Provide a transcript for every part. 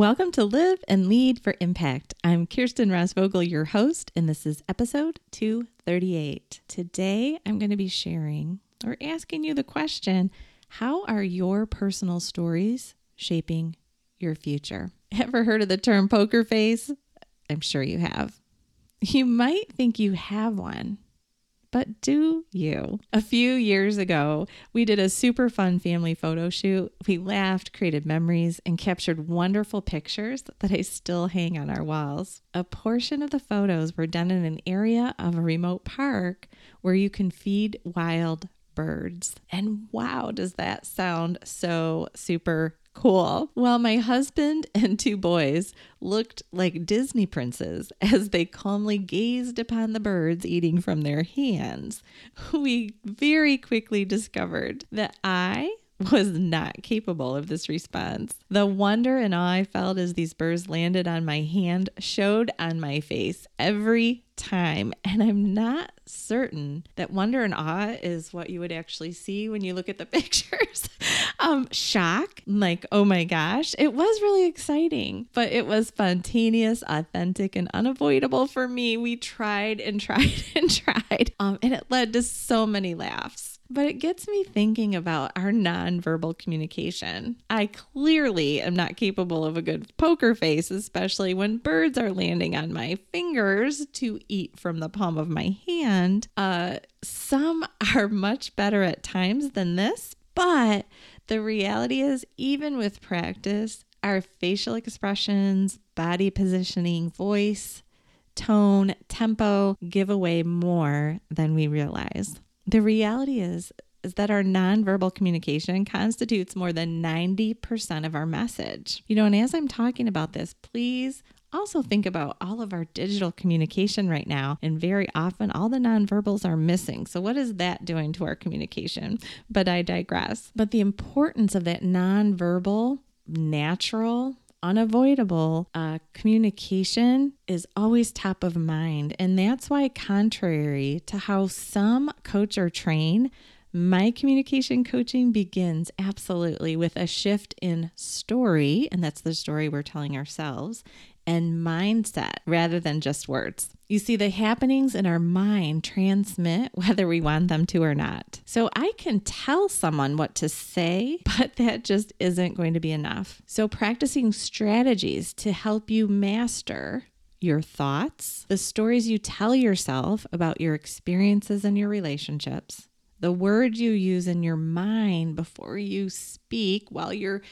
Welcome to Live and Lead for Impact. I'm Kirsten Rasvogel, your host, and this is episode 238. Today, I'm going to be sharing or asking you the question How are your personal stories shaping your future? Ever heard of the term poker face? I'm sure you have. You might think you have one, but do you? A few years ago, we did a super fun family photo shoot. We laughed, created memories, and captured wonderful pictures that I still hang on our walls. A portion of the photos were done in an area of a remote park where you can feed wild birds. And wow, does that sound so super cool. Well, my husband and two boys looked like Disney princes as they calmly gazed upon the birds eating from their hands. We very quickly discovered that I was not capable of this response. The wonder and awe I felt as these birds landed on my hand showed on my face every time. And I'm not certain that wonder and awe is what you would actually see when you look at the pictures. um, shock, like, oh my gosh, it was really exciting, but it was spontaneous, authentic, and unavoidable for me. We tried and tried and tried, um, and it led to so many laughs. But it gets me thinking about our nonverbal communication. I clearly am not capable of a good poker face, especially when birds are landing on my fingers to eat from the palm of my hand. Uh, some are much better at times than this, but the reality is, even with practice, our facial expressions, body positioning, voice, tone, tempo give away more than we realize. The reality is is that our nonverbal communication constitutes more than 90% of our message. You know, and as I'm talking about this, please also think about all of our digital communication right now. And very often, all the nonverbals are missing. So, what is that doing to our communication? But I digress. But the importance of that nonverbal, natural, unavoidable uh, communication is always top of mind. And that's why, contrary to how some coach or train, my communication coaching begins absolutely with a shift in story, and that's the story we're telling ourselves, and mindset rather than just words. You see, the happenings in our mind transmit whether we want them to or not. So I can tell someone what to say, but that just isn't going to be enough. So, practicing strategies to help you master your thoughts, the stories you tell yourself about your experiences and your relationships, the words you use in your mind before you speak while you're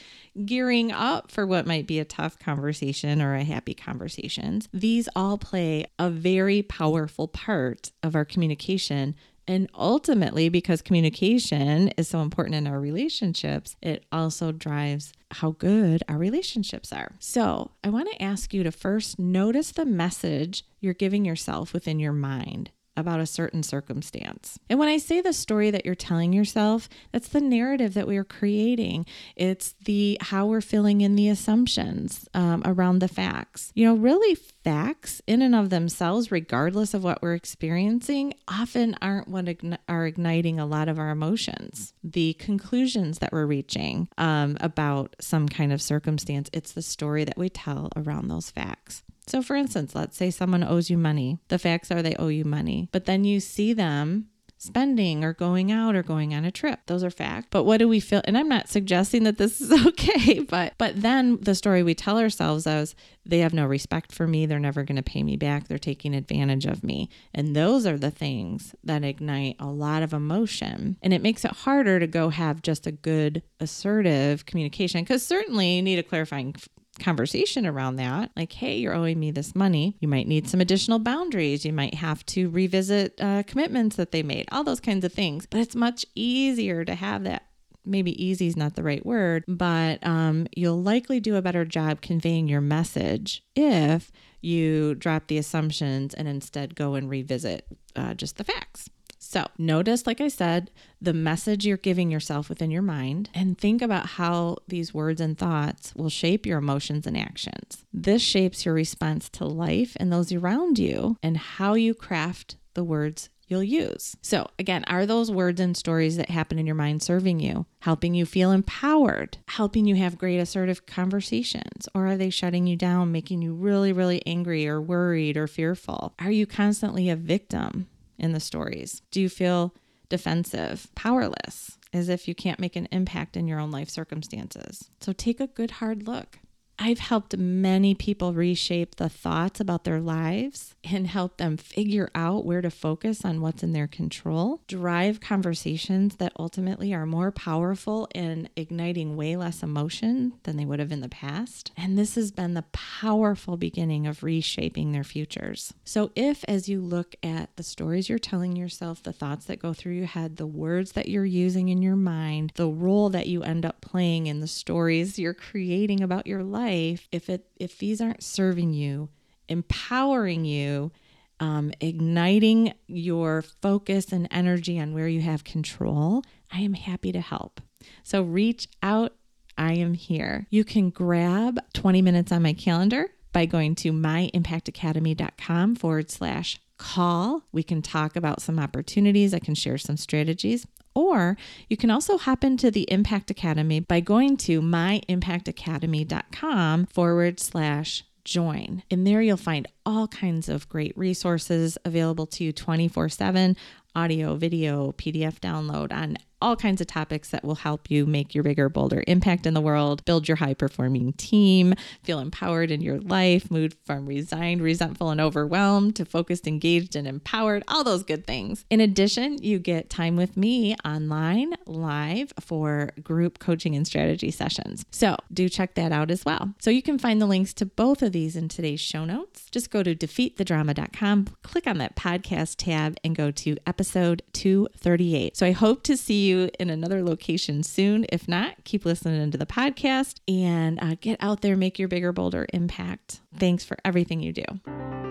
gearing up for what might be a tough conversation or a happy conversation. These all play a very powerful part of our communication. And ultimately, because communication is so important in our relationships, it also drives how good our relationships are. So, I want to ask you to first notice the message you're giving yourself within your mind about a certain circumstance. And when I say the story that you're telling yourself, that's the narrative that we are creating. It's the how we're filling in the assumptions um, around the facts. You know, really, facts in and of themselves, regardless of what we're experiencing, often aren't what ign- are igniting a lot of our emotions. The conclusions that we're reaching um, about some kind of circumstance, it's the story that we tell around those facts. So, for instance, let's say someone owes you money. The facts are they owe you money, but then you see them spending or going out or going on a trip. Those are facts. But what do we feel? And I'm not suggesting that this is okay, but but then the story we tell ourselves is they have no respect for me, they're never going to pay me back, they're taking advantage of me. And those are the things that ignite a lot of emotion. And it makes it harder to go have just a good assertive communication cuz certainly you need a clarifying conversation around that. Like, hey, you're owing me this money. You might need some additional boundaries. You might have to revisit uh, commitments that they made, all those kinds of things. But it's much easier to have that maybe easy is not the right word, but um, you'll likely do a better job conveying your message if you drop the assumptions and instead go and revisit uh, just the facts. So, notice, like I said, the message you're giving yourself within your mind and think about how these words and thoughts will shape your emotions and actions. This shapes your response to life and those around you and how you craft the words you'll use. So, again, are those words and stories that happen in your mind serving you, helping you feel empowered, helping you have great assertive conversations, or are they shutting you down, making you really, really angry or worried or fearful? Are you constantly a victim? In the stories? Do you feel defensive, powerless, as if you can't make an impact in your own life circumstances? So take a good hard look. I've helped many people reshape the thoughts about their lives and help them figure out where to focus on what's in their control, drive conversations that ultimately are more powerful in igniting way less emotion than they would have in the past. And this has been the powerful beginning of reshaping their futures. So, if as you look at the stories you're telling yourself, the thoughts that go through your head, the words that you're using in your mind, the role that you end up playing in the stories you're creating about your life, life, if it if these aren't serving you, empowering you, um, igniting your focus and energy on where you have control, I am happy to help. So reach out. I am here. You can grab 20 minutes on my calendar by going to myimpactacademy.com forward slash call. We can talk about some opportunities. I can share some strategies. Or you can also hop into the Impact Academy by going to myimpactacademy.com forward slash join. In there, you'll find all kinds of great resources available to you 24 7 audio, video, PDF download on all kinds of topics that will help you make your bigger, bolder impact in the world, build your high performing team, feel empowered in your life, move from resigned, resentful, and overwhelmed to focused, engaged, and empowered, all those good things. In addition, you get time with me online, live for group coaching and strategy sessions. So do check that out as well. So you can find the links to both of these in today's show notes. Just go to defeatthedrama.com, click on that podcast tab, and go to episode 238. So I hope to see you you in another location soon. If not, keep listening to the podcast and uh, get out there, make your bigger, bolder impact. Thanks for everything you do.